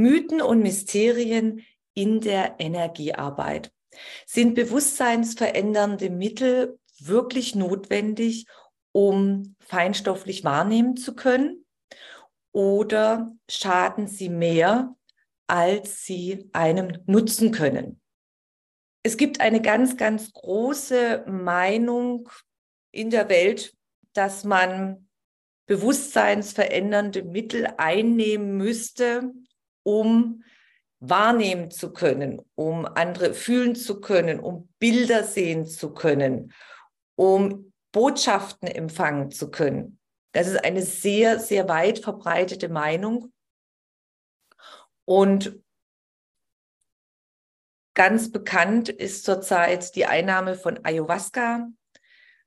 Mythen und Mysterien in der Energiearbeit. Sind bewusstseinsverändernde Mittel wirklich notwendig, um feinstofflich wahrnehmen zu können? Oder schaden sie mehr, als sie einem nutzen können? Es gibt eine ganz, ganz große Meinung in der Welt, dass man bewusstseinsverändernde Mittel einnehmen müsste, um wahrnehmen zu können, um andere fühlen zu können, um Bilder sehen zu können, um Botschaften empfangen zu können. Das ist eine sehr, sehr weit verbreitete Meinung. Und ganz bekannt ist zurzeit die Einnahme von Ayahuasca,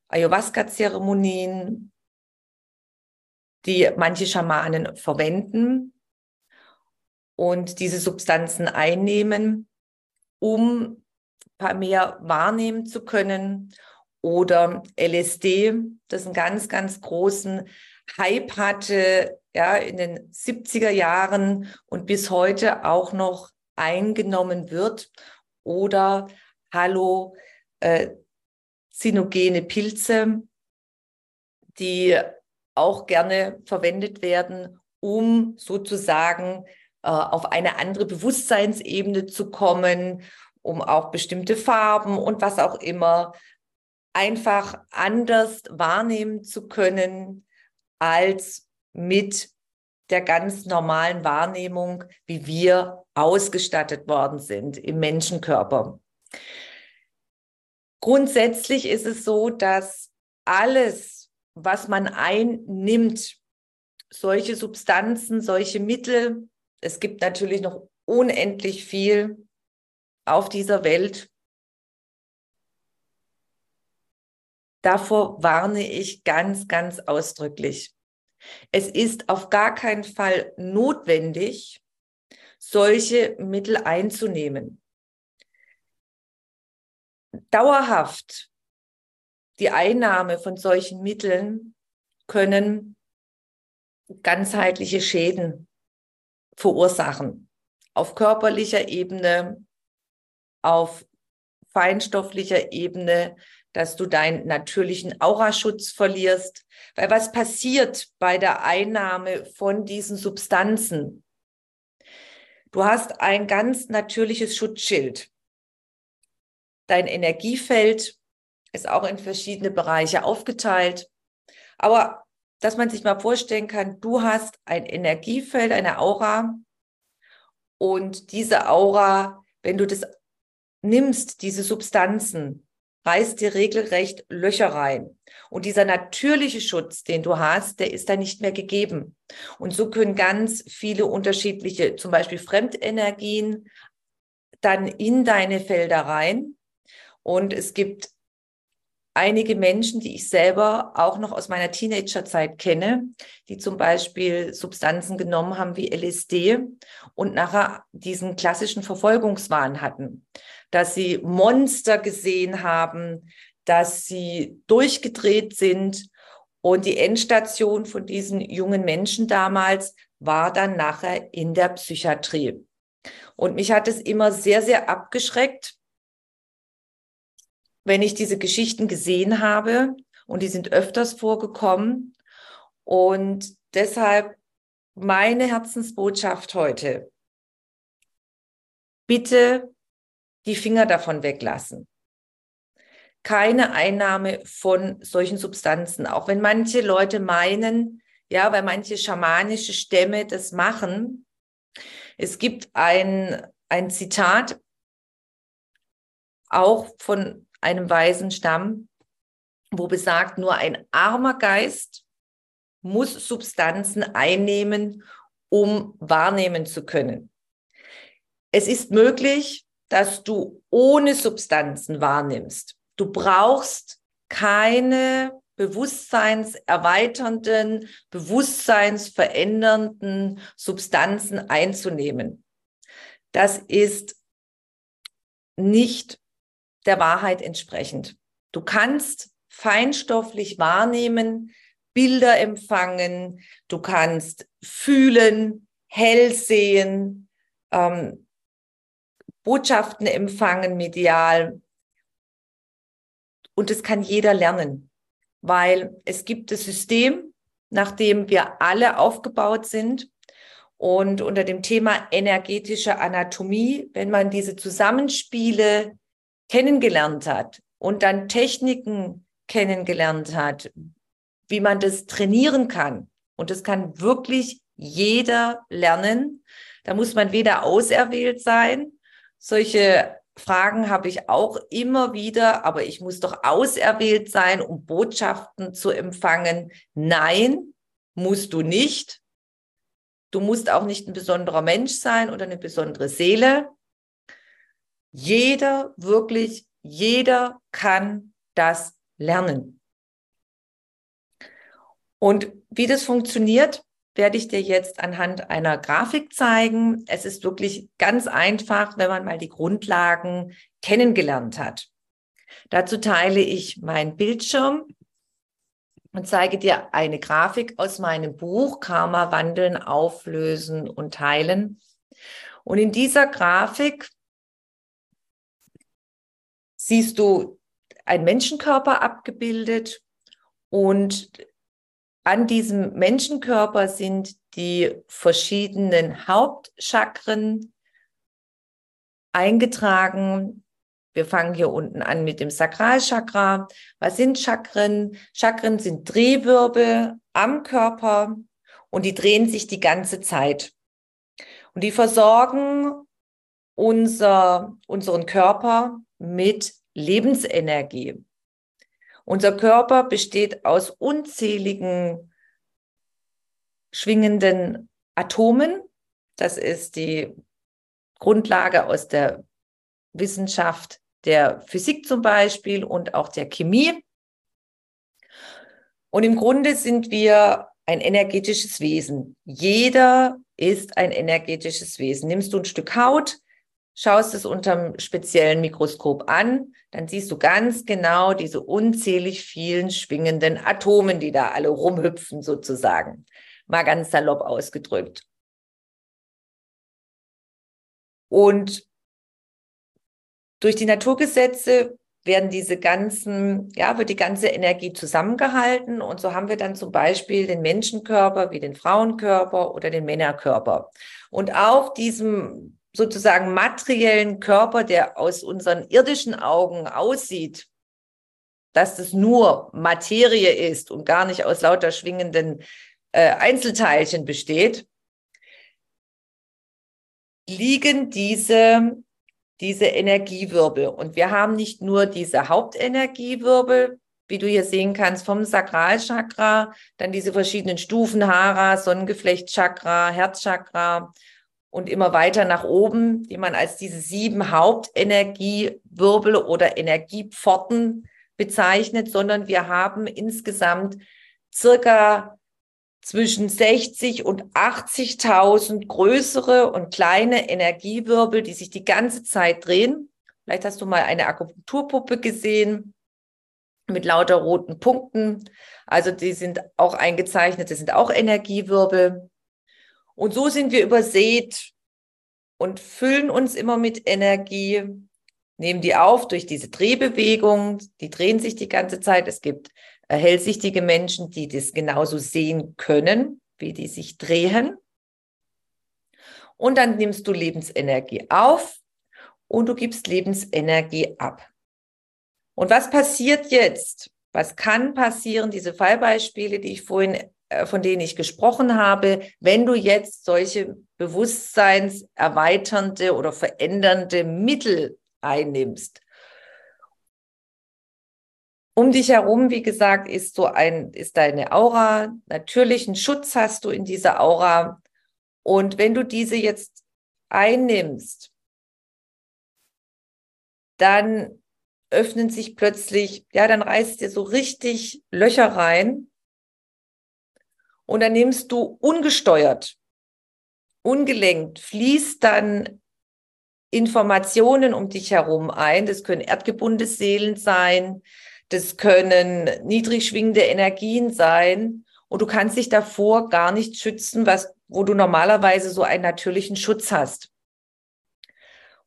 Ayahuasca-Zeremonien, die manche Schamanen verwenden, und diese Substanzen einnehmen, um mehr wahrnehmen zu können. Oder LSD, das einen ganz, ganz großen Hype hatte, ja, in den 70er Jahren und bis heute auch noch eingenommen wird. Oder halluzinogene äh, Pilze, die auch gerne verwendet werden, um sozusagen auf eine andere Bewusstseinsebene zu kommen, um auch bestimmte Farben und was auch immer einfach anders wahrnehmen zu können als mit der ganz normalen Wahrnehmung, wie wir ausgestattet worden sind im Menschenkörper. Grundsätzlich ist es so, dass alles, was man einnimmt, solche Substanzen, solche Mittel, es gibt natürlich noch unendlich viel auf dieser Welt. Davor warne ich ganz, ganz ausdrücklich. Es ist auf gar keinen Fall notwendig, solche Mittel einzunehmen. Dauerhaft die Einnahme von solchen Mitteln können ganzheitliche Schäden verursachen. Auf körperlicher Ebene, auf feinstofflicher Ebene, dass du deinen natürlichen Auraschutz verlierst. Weil was passiert bei der Einnahme von diesen Substanzen? Du hast ein ganz natürliches Schutzschild. Dein Energiefeld ist auch in verschiedene Bereiche aufgeteilt. Aber dass man sich mal vorstellen kann, du hast ein Energiefeld, eine Aura und diese Aura, wenn du das nimmst, diese Substanzen, reißt dir regelrecht Löcher rein. Und dieser natürliche Schutz, den du hast, der ist da nicht mehr gegeben. Und so können ganz viele unterschiedliche, zum Beispiel Fremdenergien, dann in deine Felder rein. Und es gibt einige Menschen, die ich selber auch noch aus meiner Teenagerzeit kenne, die zum Beispiel Substanzen genommen haben wie LSD und nachher diesen klassischen Verfolgungswahn hatten, dass sie Monster gesehen haben, dass sie durchgedreht sind. Und die Endstation von diesen jungen Menschen damals war dann nachher in der Psychiatrie. Und mich hat es immer sehr, sehr abgeschreckt, wenn ich diese Geschichten gesehen habe und die sind öfters vorgekommen. Und deshalb meine Herzensbotschaft heute. Bitte die Finger davon weglassen. Keine Einnahme von solchen Substanzen, auch wenn manche Leute meinen, ja, weil manche schamanische Stämme das machen. Es gibt ein, ein Zitat auch von einem weisen Stamm. wo besagt, nur ein armer Geist muss Substanzen einnehmen, um wahrnehmen zu können. Es ist möglich, dass du ohne Substanzen wahrnimmst. Du brauchst keine bewusstseinserweiternden, bewusstseinsverändernden Substanzen einzunehmen. Das ist nicht der Wahrheit entsprechend. Du kannst feinstofflich wahrnehmen, Bilder empfangen, du kannst fühlen, hell sehen, ähm, Botschaften empfangen medial. Und das kann jeder lernen, weil es gibt das System, nach dem wir alle aufgebaut sind. Und unter dem Thema energetische Anatomie, wenn man diese Zusammenspiele kennengelernt hat und dann Techniken kennengelernt hat, wie man das trainieren kann. Und das kann wirklich jeder lernen. Da muss man weder auserwählt sein. Solche Fragen habe ich auch immer wieder, aber ich muss doch auserwählt sein, um Botschaften zu empfangen. Nein, musst du nicht. Du musst auch nicht ein besonderer Mensch sein oder eine besondere Seele. Jeder, wirklich jeder kann das lernen. Und wie das funktioniert, werde ich dir jetzt anhand einer Grafik zeigen. Es ist wirklich ganz einfach, wenn man mal die Grundlagen kennengelernt hat. Dazu teile ich meinen Bildschirm und zeige dir eine Grafik aus meinem Buch Karma wandeln, auflösen und teilen. Und in dieser Grafik siehst du einen Menschenkörper abgebildet und an diesem Menschenkörper sind die verschiedenen Hauptchakren eingetragen. Wir fangen hier unten an mit dem Sakralchakra. Was sind Chakren? Chakren sind Drehwirbel am Körper und die drehen sich die ganze Zeit. Und die versorgen unser, unseren Körper mit Lebensenergie. Unser Körper besteht aus unzähligen schwingenden Atomen. Das ist die Grundlage aus der Wissenschaft der Physik zum Beispiel und auch der Chemie. Und im Grunde sind wir ein energetisches Wesen. Jeder ist ein energetisches Wesen. Nimmst du ein Stück Haut, schaust es unterm speziellen Mikroskop an, dann siehst du ganz genau diese unzählig vielen schwingenden Atomen, die da alle rumhüpfen sozusagen. Mal ganz salopp ausgedrückt. Und durch die Naturgesetze werden diese ganzen, ja, wird die ganze Energie zusammengehalten. Und so haben wir dann zum Beispiel den Menschenkörper wie den Frauenkörper oder den Männerkörper. Und auf diesem sozusagen materiellen Körper, der aus unseren irdischen Augen aussieht, dass das nur Materie ist und gar nicht aus lauter schwingenden äh, Einzelteilchen besteht, liegen diese, diese Energiewirbel. Und wir haben nicht nur diese Hauptenergiewirbel, wie du hier sehen kannst, vom Sakralchakra, dann diese verschiedenen Stufen, Hara, Sonnengeflechtchakra, Herzchakra, und immer weiter nach oben, die man als diese sieben Hauptenergiewirbel oder Energiepforten bezeichnet, sondern wir haben insgesamt circa zwischen 60 und 80.000 größere und kleine Energiewirbel, die sich die ganze Zeit drehen. Vielleicht hast du mal eine Akupunkturpuppe gesehen mit lauter roten Punkten. Also die sind auch eingezeichnet, das sind auch Energiewirbel. Und so sind wir übersät und füllen uns immer mit Energie, nehmen die auf durch diese Drehbewegung, die drehen sich die ganze Zeit. Es gibt hellsichtige Menschen, die das genauso sehen können, wie die sich drehen. Und dann nimmst du Lebensenergie auf und du gibst Lebensenergie ab. Und was passiert jetzt? Was kann passieren? Diese Fallbeispiele, die ich vorhin von denen ich gesprochen habe, wenn du jetzt solche bewusstseinserweiternde oder verändernde Mittel einnimmst. Um dich herum, wie gesagt, ist so ein, ist deine Aura. Natürlichen Schutz hast du in dieser Aura. Und wenn du diese jetzt einnimmst, dann öffnen sich plötzlich, ja, dann reißt dir so richtig Löcher rein. Und dann nimmst du ungesteuert, ungelenkt, fließt dann Informationen um dich herum ein. Das können erdgebundene Seelen sein, das können niedrig schwingende Energien sein. Und du kannst dich davor gar nicht schützen, was, wo du normalerweise so einen natürlichen Schutz hast.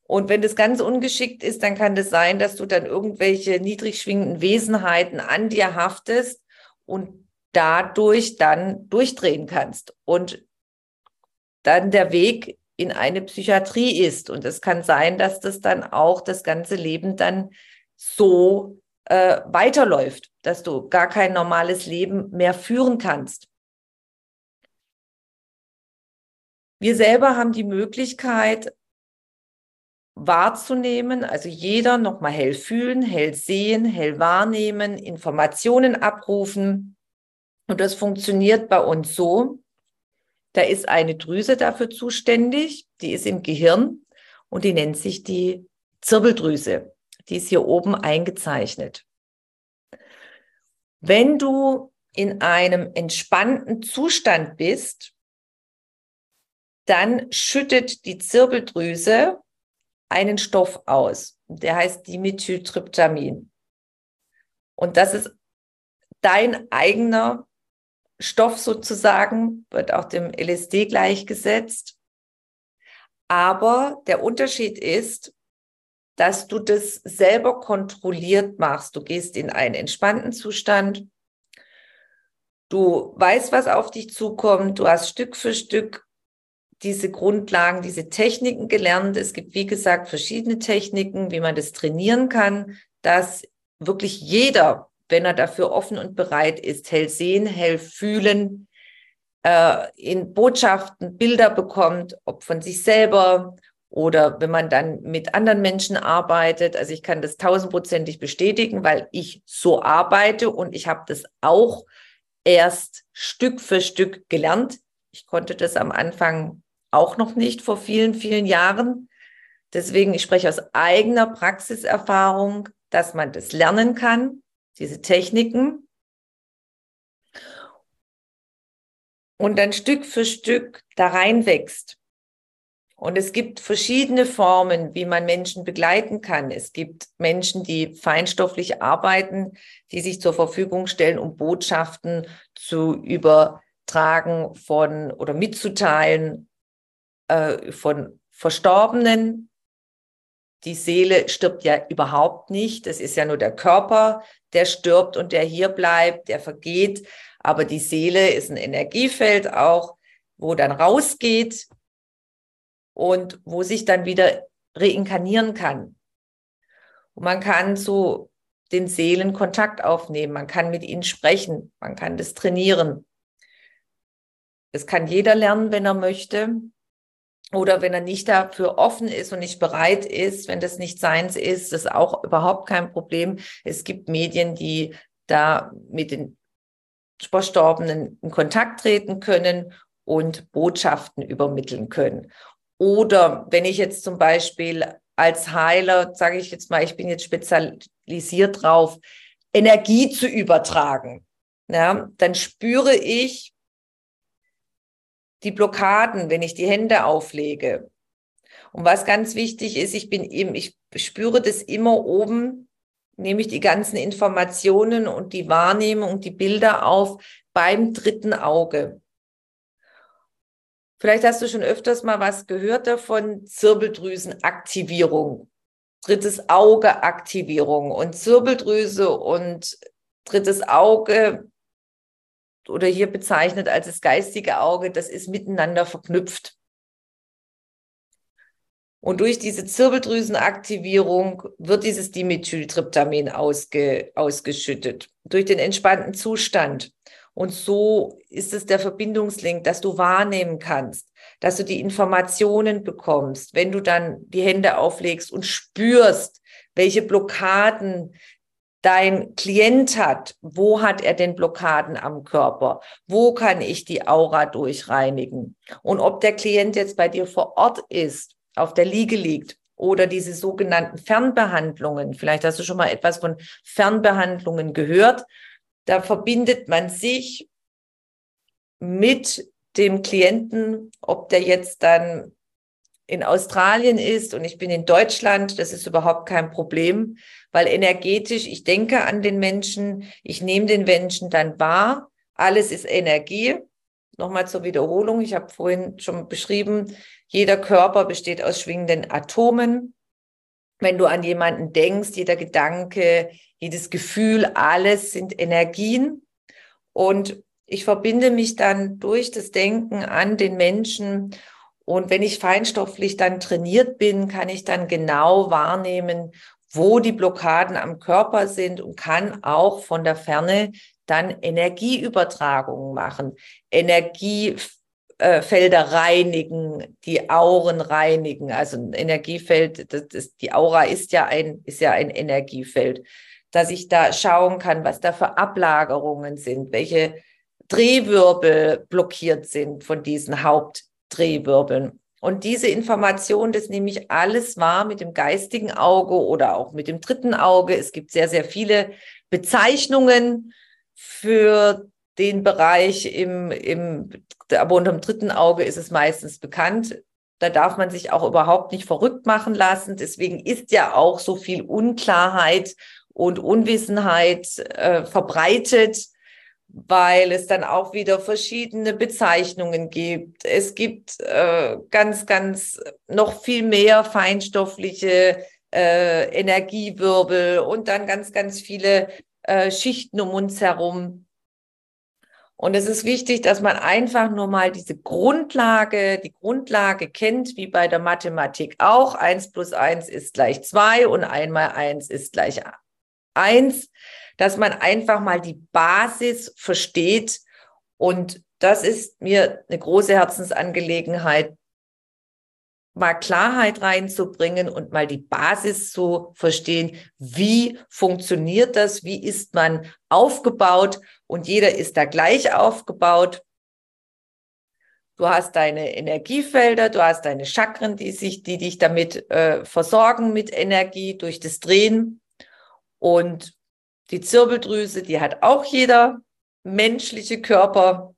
Und wenn das ganz ungeschickt ist, dann kann das sein, dass du dann irgendwelche niedrig schwingenden Wesenheiten an dir haftest und dadurch dann durchdrehen kannst. Und dann der Weg in eine Psychiatrie ist. Und es kann sein, dass das dann auch das ganze Leben dann so äh, weiterläuft, dass du gar kein normales Leben mehr führen kannst. Wir selber haben die Möglichkeit wahrzunehmen, also jeder nochmal hell fühlen, hell sehen, hell wahrnehmen, Informationen abrufen. Und das funktioniert bei uns so, da ist eine Drüse dafür zuständig, die ist im Gehirn und die nennt sich die Zirbeldrüse. Die ist hier oben eingezeichnet. Wenn du in einem entspannten Zustand bist, dann schüttet die Zirbeldrüse einen Stoff aus. Der heißt Dimethyltryptamin. Und das ist dein eigener Stoff sozusagen, wird auch dem LSD gleichgesetzt. Aber der Unterschied ist, dass du das selber kontrolliert machst. Du gehst in einen entspannten Zustand. Du weißt, was auf dich zukommt. Du hast Stück für Stück diese Grundlagen, diese Techniken gelernt. Es gibt, wie gesagt, verschiedene Techniken, wie man das trainieren kann, dass wirklich jeder wenn er dafür offen und bereit ist, hell sehen, hell fühlen, äh, in Botschaften Bilder bekommt, ob von sich selber oder wenn man dann mit anderen Menschen arbeitet. Also ich kann das tausendprozentig bestätigen, weil ich so arbeite und ich habe das auch erst Stück für Stück gelernt. Ich konnte das am Anfang auch noch nicht vor vielen, vielen Jahren. Deswegen, ich spreche aus eigener Praxiserfahrung, dass man das lernen kann diese Techniken. Und dann Stück für Stück da reinwächst. Und es gibt verschiedene Formen, wie man Menschen begleiten kann. Es gibt Menschen, die feinstofflich arbeiten, die sich zur Verfügung stellen, um Botschaften zu übertragen von oder mitzuteilen äh, von Verstorbenen. Die Seele stirbt ja überhaupt nicht. Das ist ja nur der Körper, der stirbt und der hier bleibt, der vergeht. Aber die Seele ist ein Energiefeld auch, wo dann rausgeht und wo sich dann wieder reinkarnieren kann. Und man kann zu den Seelen Kontakt aufnehmen, man kann mit ihnen sprechen, man kann das trainieren. Das kann jeder lernen, wenn er möchte. Oder wenn er nicht dafür offen ist und nicht bereit ist, wenn das nicht seins ist, das ist auch überhaupt kein Problem. Es gibt Medien, die da mit den Verstorbenen in Kontakt treten können und Botschaften übermitteln können. Oder wenn ich jetzt zum Beispiel als Heiler, sage ich jetzt mal, ich bin jetzt spezialisiert drauf, Energie zu übertragen, ja, dann spüre ich, die Blockaden, wenn ich die Hände auflege. Und was ganz wichtig ist, ich bin eben, ich spüre das immer oben, nehme ich die ganzen Informationen und die Wahrnehmung und die Bilder auf beim dritten Auge. Vielleicht hast du schon öfters mal was gehört davon, Zirbeldrüsenaktivierung, drittes Auge Aktivierung und Zirbeldrüse und drittes Auge oder hier bezeichnet als das geistige Auge, das ist miteinander verknüpft. Und durch diese Zirbeldrüsenaktivierung wird dieses Dimethyltryptamin ausge, ausgeschüttet, durch den entspannten Zustand. Und so ist es der Verbindungslink, dass du wahrnehmen kannst, dass du die Informationen bekommst, wenn du dann die Hände auflegst und spürst, welche Blockaden dein Klient hat, wo hat er denn Blockaden am Körper? Wo kann ich die Aura durchreinigen? Und ob der Klient jetzt bei dir vor Ort ist, auf der Liege liegt oder diese sogenannten Fernbehandlungen, vielleicht hast du schon mal etwas von Fernbehandlungen gehört, da verbindet man sich mit dem Klienten, ob der jetzt dann in Australien ist und ich bin in Deutschland, das ist überhaupt kein Problem, weil energetisch, ich denke an den Menschen, ich nehme den Menschen dann wahr, alles ist Energie. Nochmal zur Wiederholung, ich habe vorhin schon beschrieben, jeder Körper besteht aus schwingenden Atomen. Wenn du an jemanden denkst, jeder Gedanke, jedes Gefühl, alles sind Energien. Und ich verbinde mich dann durch das Denken an den Menschen und wenn ich feinstofflich dann trainiert bin, kann ich dann genau wahrnehmen, wo die Blockaden am Körper sind und kann auch von der Ferne dann Energieübertragungen machen, Energiefelder reinigen, die Auren reinigen. Also ein Energiefeld, das ist, die Aura ist ja ein, ist ja ein Energiefeld, dass ich da schauen kann, was da für Ablagerungen sind, welche Drehwirbel blockiert sind von diesen Haupt Drehwirbeln. Und diese Information, das nehme ich alles wahr mit dem geistigen Auge oder auch mit dem dritten Auge. Es gibt sehr, sehr viele Bezeichnungen für den Bereich im, im, aber unter dem dritten Auge ist es meistens bekannt. Da darf man sich auch überhaupt nicht verrückt machen lassen. Deswegen ist ja auch so viel Unklarheit und Unwissenheit äh, verbreitet weil es dann auch wieder verschiedene Bezeichnungen gibt. Es gibt äh, ganz, ganz noch viel mehr feinstoffliche äh, Energiewirbel und dann ganz, ganz viele äh, Schichten um uns herum. Und es ist wichtig, dass man einfach nur mal diese Grundlage, die Grundlage kennt, wie bei der Mathematik auch. Eins plus eins ist gleich zwei und einmal eins ist gleich eins dass man einfach mal die Basis versteht. Und das ist mir eine große Herzensangelegenheit, mal Klarheit reinzubringen und mal die Basis zu verstehen, wie funktioniert das, wie ist man aufgebaut und jeder ist da gleich aufgebaut. Du hast deine Energiefelder, du hast deine Chakren, die sich, die dich damit äh, versorgen mit Energie durch das Drehen. Und die Zirbeldrüse, die hat auch jeder menschliche Körper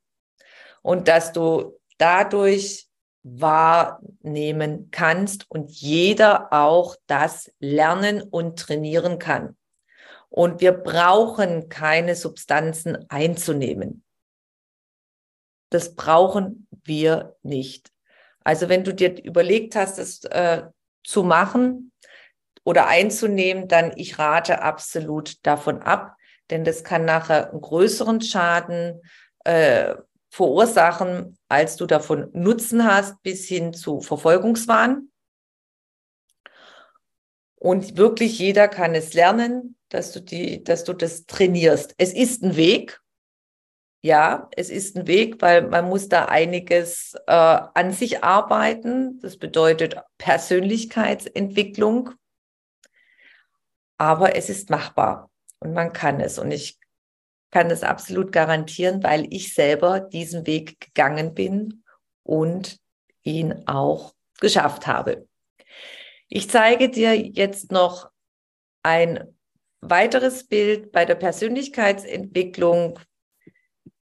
und dass du dadurch wahrnehmen kannst und jeder auch das lernen und trainieren kann. Und wir brauchen keine Substanzen einzunehmen. Das brauchen wir nicht. Also wenn du dir überlegt hast, es äh, zu machen, oder einzunehmen, dann ich rate absolut davon ab, denn das kann nachher einen größeren Schaden äh, verursachen, als du davon Nutzen hast, bis hin zu Verfolgungswahn. Und wirklich jeder kann es lernen, dass du die, dass du das trainierst. Es ist ein Weg. Ja, es ist ein Weg, weil man muss da einiges äh, an sich arbeiten. Das bedeutet Persönlichkeitsentwicklung aber es ist machbar und man kann es. Und ich kann es absolut garantieren, weil ich selber diesen Weg gegangen bin und ihn auch geschafft habe. Ich zeige dir jetzt noch ein weiteres Bild. Bei der Persönlichkeitsentwicklung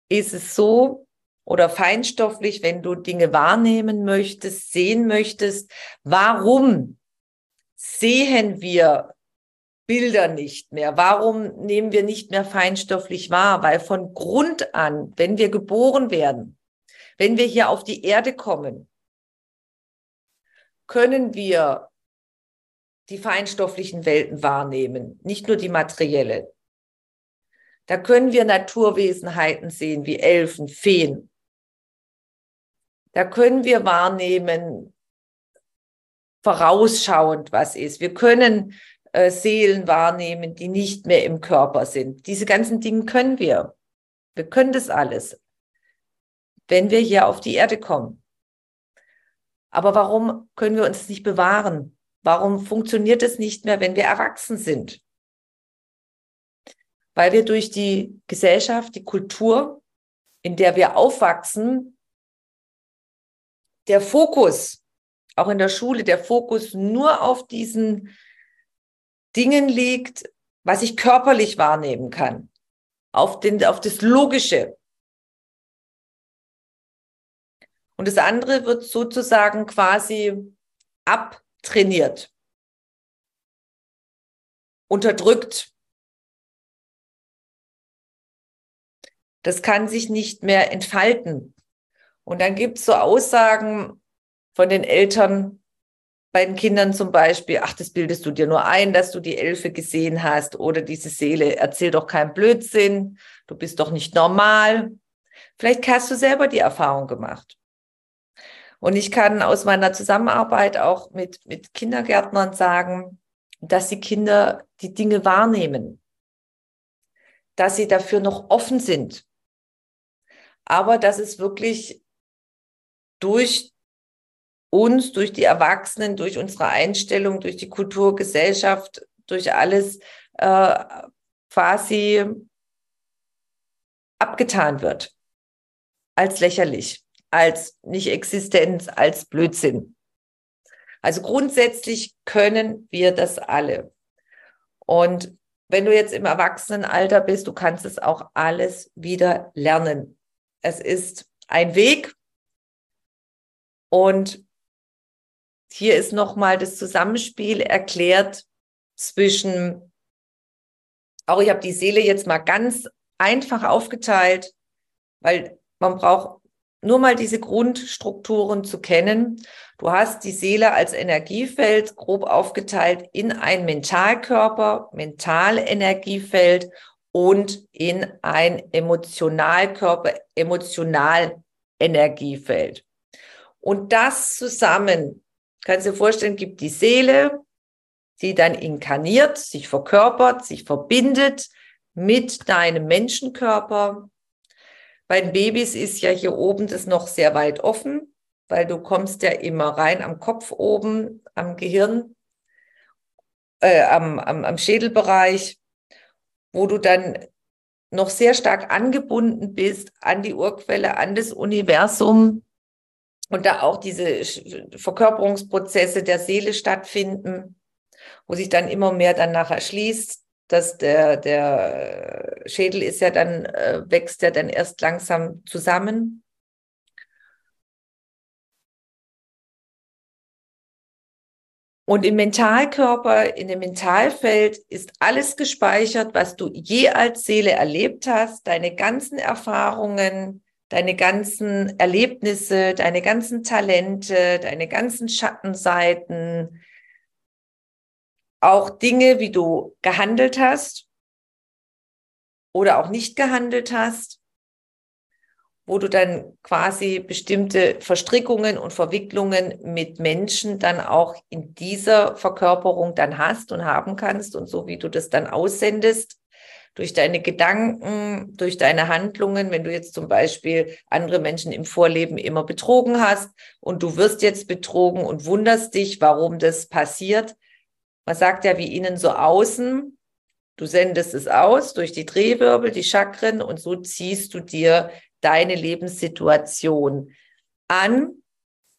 ist es so, oder feinstofflich, wenn du Dinge wahrnehmen möchtest, sehen möchtest, warum sehen wir Bilder nicht mehr? Warum nehmen wir nicht mehr feinstofflich wahr? Weil von Grund an, wenn wir geboren werden, wenn wir hier auf die Erde kommen, können wir die feinstofflichen Welten wahrnehmen, nicht nur die materielle. Da können wir Naturwesenheiten sehen wie Elfen, Feen. Da können wir wahrnehmen, vorausschauend, was ist. Wir können äh, Seelen wahrnehmen, die nicht mehr im Körper sind. Diese ganzen Dinge können wir. Wir können das alles, wenn wir hier auf die Erde kommen. Aber warum können wir uns nicht bewahren? Warum funktioniert es nicht mehr, wenn wir erwachsen sind? weil wir durch die Gesellschaft, die Kultur, in der wir aufwachsen, der Fokus, auch in der Schule, der Fokus nur auf diesen Dingen liegt, was ich körperlich wahrnehmen kann, auf, den, auf das Logische. Und das andere wird sozusagen quasi abtrainiert, unterdrückt. Das kann sich nicht mehr entfalten. Und dann gibt es so Aussagen von den Eltern, bei den Kindern zum Beispiel, ach, das bildest du dir nur ein, dass du die Elfe gesehen hast oder diese Seele, erzähl doch keinen Blödsinn, du bist doch nicht normal. Vielleicht hast du selber die Erfahrung gemacht. Und ich kann aus meiner Zusammenarbeit auch mit, mit Kindergärtnern sagen, dass die Kinder die Dinge wahrnehmen, dass sie dafür noch offen sind, aber dass es wirklich durch uns, durch die Erwachsenen, durch unsere Einstellung, durch die Kultur, Gesellschaft, durch alles äh, quasi abgetan wird. Als lächerlich, als nicht existenz, als Blödsinn. Also grundsätzlich können wir das alle. Und wenn du jetzt im Erwachsenenalter bist, du kannst es auch alles wieder lernen. Es ist ein Weg und hier ist nochmal das Zusammenspiel erklärt zwischen, auch ich habe die Seele jetzt mal ganz einfach aufgeteilt, weil man braucht nur mal diese Grundstrukturen zu kennen. Du hast die Seele als Energiefeld grob aufgeteilt in ein Mentalkörper, Mentalenergiefeld und in ein Emotionalkörper, Emotionalenergiefeld. Und das zusammen kannst du dir vorstellen, gibt die Seele, die dann inkarniert, sich verkörpert, sich verbindet mit deinem Menschenkörper. Bei den Babys ist ja hier oben das noch sehr weit offen, weil du kommst ja immer rein am Kopf oben, am Gehirn, äh, am, am, am Schädelbereich, wo du dann noch sehr stark angebunden bist an die Urquelle, an das Universum und da auch diese Verkörperungsprozesse der Seele stattfinden, wo sich dann immer mehr dann nachher schließt, dass der, der Schädel ist ja dann, äh, wächst ja dann erst langsam zusammen. Und im Mentalkörper, in dem Mentalfeld ist alles gespeichert, was du je als Seele erlebt hast, deine ganzen Erfahrungen, deine ganzen Erlebnisse, deine ganzen Talente, deine ganzen Schattenseiten, auch Dinge, wie du gehandelt hast oder auch nicht gehandelt hast, wo du dann quasi bestimmte Verstrickungen und Verwicklungen mit Menschen dann auch in dieser Verkörperung dann hast und haben kannst und so wie du das dann aussendest, durch deine Gedanken, durch deine Handlungen, wenn du jetzt zum Beispiel andere Menschen im Vorleben immer betrogen hast und du wirst jetzt betrogen und wunderst dich, warum das passiert. Man sagt ja, wie innen so außen. Du sendest es aus durch die Drehwirbel, die Chakren und so ziehst du dir deine Lebenssituation an.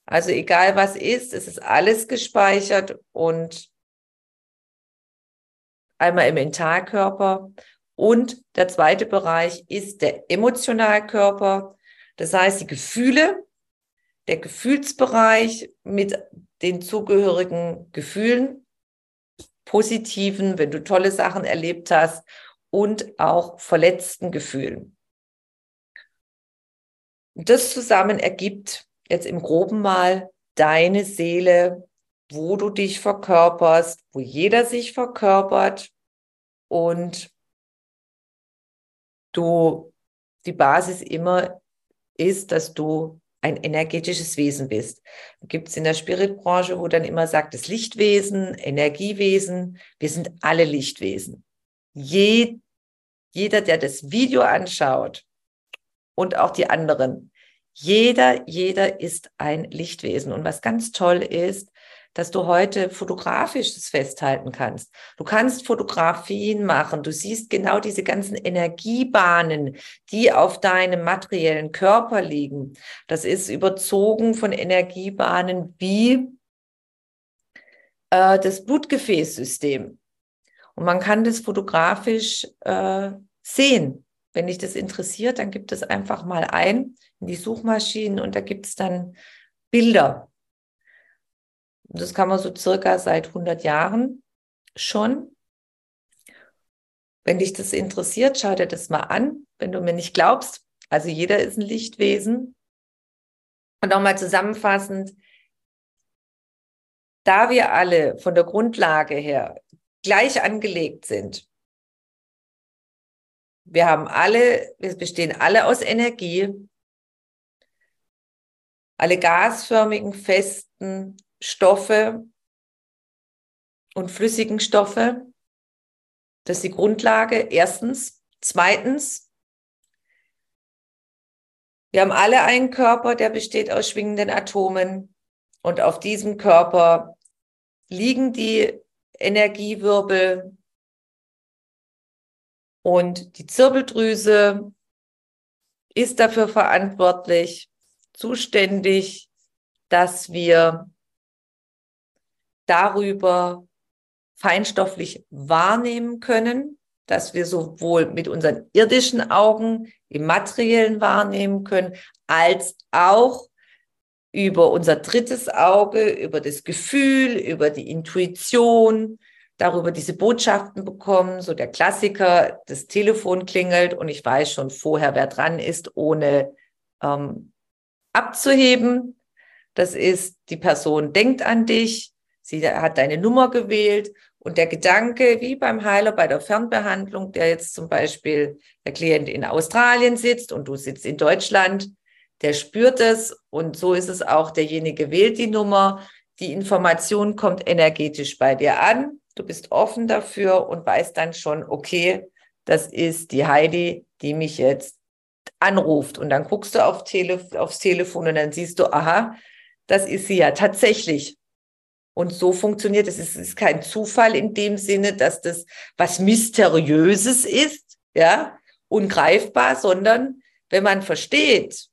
Also egal was ist, es ist alles gespeichert und einmal im Mentalkörper und der zweite Bereich ist der Emotionalkörper. Das heißt, die Gefühle, der Gefühlsbereich mit den zugehörigen Gefühlen, positiven, wenn du tolle Sachen erlebt hast und auch verletzten Gefühlen. Das zusammen ergibt jetzt im groben mal deine Seele, wo du dich verkörperst, wo jeder sich verkörpert und du die Basis immer ist, dass du ein energetisches Wesen bist. Gibt es in der Spiritbranche, wo dann immer sagt, das Lichtwesen, Energiewesen, wir sind alle Lichtwesen. Je, jeder, der das Video anschaut und auch die anderen, jeder, jeder ist ein Lichtwesen. Und was ganz toll ist, dass du heute fotografisch das festhalten kannst. Du kannst Fotografien machen. Du siehst genau diese ganzen Energiebahnen, die auf deinem materiellen Körper liegen. Das ist überzogen von Energiebahnen wie äh, das Blutgefäßsystem. Und man kann das fotografisch äh, sehen. Wenn dich das interessiert, dann gibt es einfach mal ein in die Suchmaschinen und da gibt es dann Bilder. Das kann man so circa seit 100 Jahren schon. Wenn dich das interessiert, schau dir das mal an. Wenn du mir nicht glaubst, also jeder ist ein Lichtwesen. Und nochmal zusammenfassend, da wir alle von der Grundlage her gleich angelegt sind, wir haben alle, wir bestehen alle aus Energie, alle gasförmigen, festen Stoffe und flüssigen Stoffe. Das ist die Grundlage. Erstens. Zweitens. Wir haben alle einen Körper, der besteht aus schwingenden Atomen. Und auf diesem Körper liegen die Energiewirbel und die Zirbeldrüse ist dafür verantwortlich, zuständig, dass wir darüber feinstofflich wahrnehmen können, dass wir sowohl mit unseren irdischen Augen im materiellen wahrnehmen können, als auch über unser drittes Auge, über das Gefühl, über die Intuition, darüber diese Botschaften bekommen. So der Klassiker, das Telefon klingelt und ich weiß schon vorher, wer dran ist, ohne ähm, abzuheben. Das ist, die Person denkt an dich, sie hat deine Nummer gewählt und der Gedanke, wie beim Heiler bei der Fernbehandlung, der jetzt zum Beispiel der Klient in Australien sitzt und du sitzt in Deutschland, der spürt es und so ist es auch, derjenige wählt die Nummer, die Information kommt energetisch bei dir an, du bist offen dafür und weißt dann schon, okay, das ist die Heidi, die mich jetzt anruft. Und dann guckst du auf Tele aufs Telefon und dann siehst du, aha, das ist sie ja tatsächlich. Und so funktioniert es. Es ist kein Zufall in dem Sinne, dass das was Mysteriöses ist, ja, ungreifbar, sondern wenn man versteht,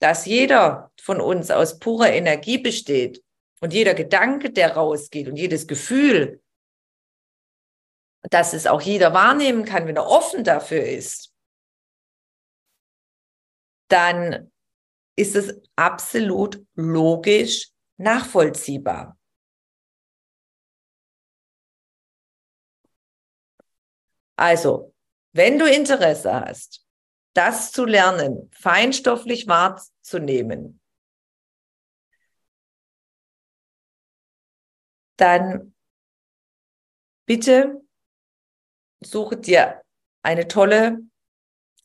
dass jeder von uns aus purer Energie besteht und jeder Gedanke, der rausgeht und jedes Gefühl, dass es auch jeder wahrnehmen kann, wenn er offen dafür ist, dann ist es absolut logisch nachvollziehbar. Also, wenn du Interesse hast, das zu lernen, feinstofflich wahrzunehmen, dann bitte suche dir eine tolle,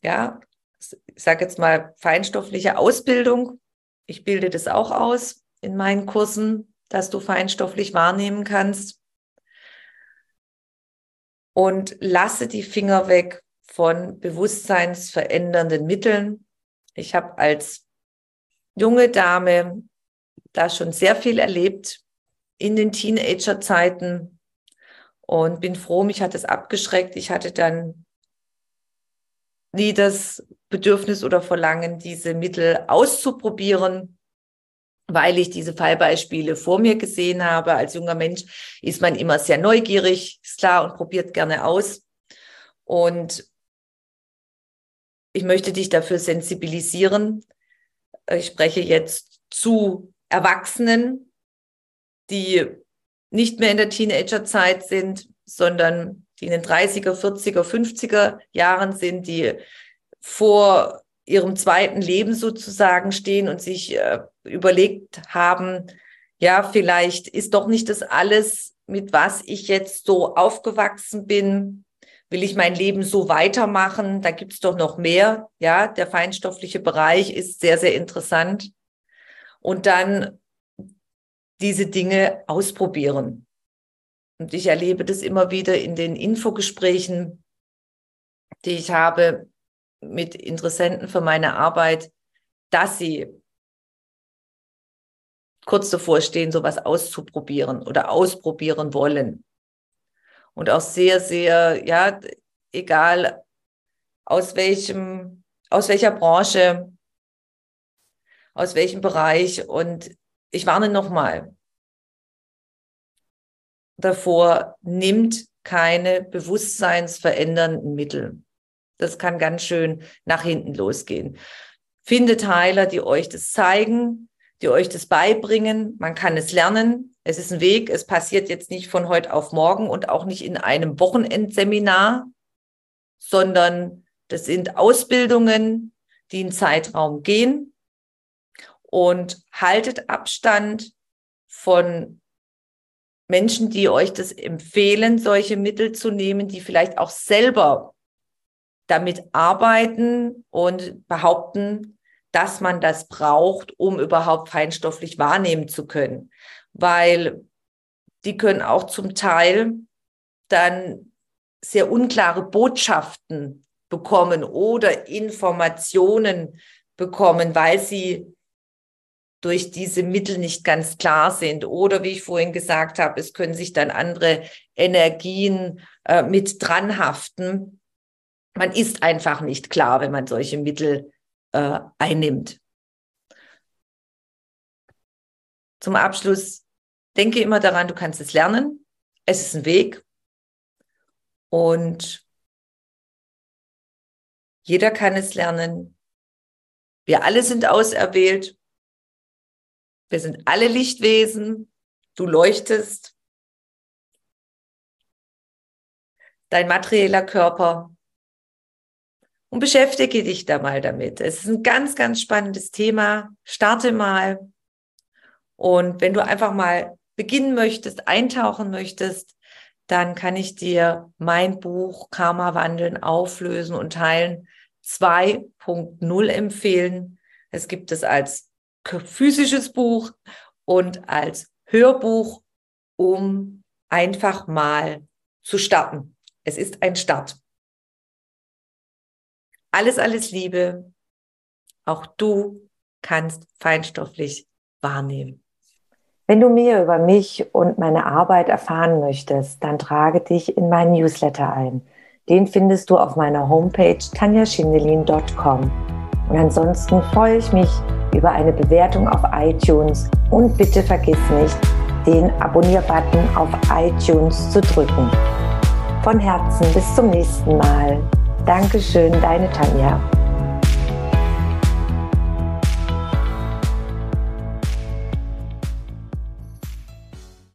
ja, ich sage jetzt mal, feinstoffliche Ausbildung. Ich bilde das auch aus in meinen Kursen, dass du feinstofflich wahrnehmen kannst. Und lasse die Finger weg von bewusstseinsverändernden Mitteln. Ich habe als junge Dame da schon sehr viel erlebt in den Teenager-Zeiten und bin froh, mich hat es abgeschreckt. Ich hatte dann nie das Bedürfnis oder Verlangen, diese Mittel auszuprobieren, weil ich diese Fallbeispiele vor mir gesehen habe. Als junger Mensch ist man immer sehr neugierig, ist klar, und probiert gerne aus. Und ich möchte dich dafür sensibilisieren. Ich spreche jetzt zu Erwachsenen, die nicht mehr in der Teenagerzeit sind, sondern die in den 30er, 40er, 50er Jahren sind, die vor ihrem zweiten Leben sozusagen stehen und sich äh, überlegt haben, ja, vielleicht ist doch nicht das alles, mit was ich jetzt so aufgewachsen bin. Will ich mein Leben so weitermachen? Da gibt's doch noch mehr. Ja, der feinstoffliche Bereich ist sehr, sehr interessant. Und dann diese Dinge ausprobieren. Und ich erlebe das immer wieder in den Infogesprächen, die ich habe mit Interessenten für meine Arbeit, dass sie kurz davor stehen, sowas auszuprobieren oder ausprobieren wollen. Und auch sehr, sehr, ja, egal aus welchem, aus welcher Branche, aus welchem Bereich. Und ich warne nochmal davor, nimmt keine bewusstseinsverändernden Mittel. Das kann ganz schön nach hinten losgehen. Findet Heiler, die euch das zeigen, die euch das beibringen. Man kann es lernen. Es ist ein Weg. Es passiert jetzt nicht von heute auf morgen und auch nicht in einem Wochenendseminar, sondern das sind Ausbildungen, die einen Zeitraum gehen. Und haltet Abstand von Menschen, die euch das empfehlen, solche Mittel zu nehmen, die vielleicht auch selber damit arbeiten und behaupten, dass man das braucht, um überhaupt feinstofflich wahrnehmen zu können. Weil die können auch zum Teil dann sehr unklare Botschaften bekommen oder Informationen bekommen, weil sie durch diese Mittel nicht ganz klar sind. Oder wie ich vorhin gesagt habe, es können sich dann andere Energien äh, mit dranhaften. Man ist einfach nicht klar, wenn man solche Mittel äh, einnimmt. Zum Abschluss denke immer daran, du kannst es lernen. Es ist ein Weg. Und jeder kann es lernen. Wir alle sind auserwählt. Wir sind alle Lichtwesen. Du leuchtest. Dein materieller Körper und beschäftige dich da mal damit. Es ist ein ganz, ganz spannendes Thema. Starte mal. Und wenn du einfach mal beginnen möchtest, eintauchen möchtest, dann kann ich dir mein Buch Karma wandeln, auflösen und teilen 2.0 empfehlen. Es gibt es als physisches Buch und als Hörbuch, um einfach mal zu starten. Es ist ein Start. Alles, alles Liebe. Auch du kannst feinstofflich wahrnehmen. Wenn du mehr über mich und meine Arbeit erfahren möchtest, dann trage dich in meinen Newsletter ein. Den findest du auf meiner Homepage tanjaschindelin.com. Und ansonsten freue ich mich über eine Bewertung auf iTunes und bitte vergiss nicht, den Abonnier-Button auf iTunes zu drücken. Von Herzen bis zum nächsten Mal. Dankeschön, deine Tanja.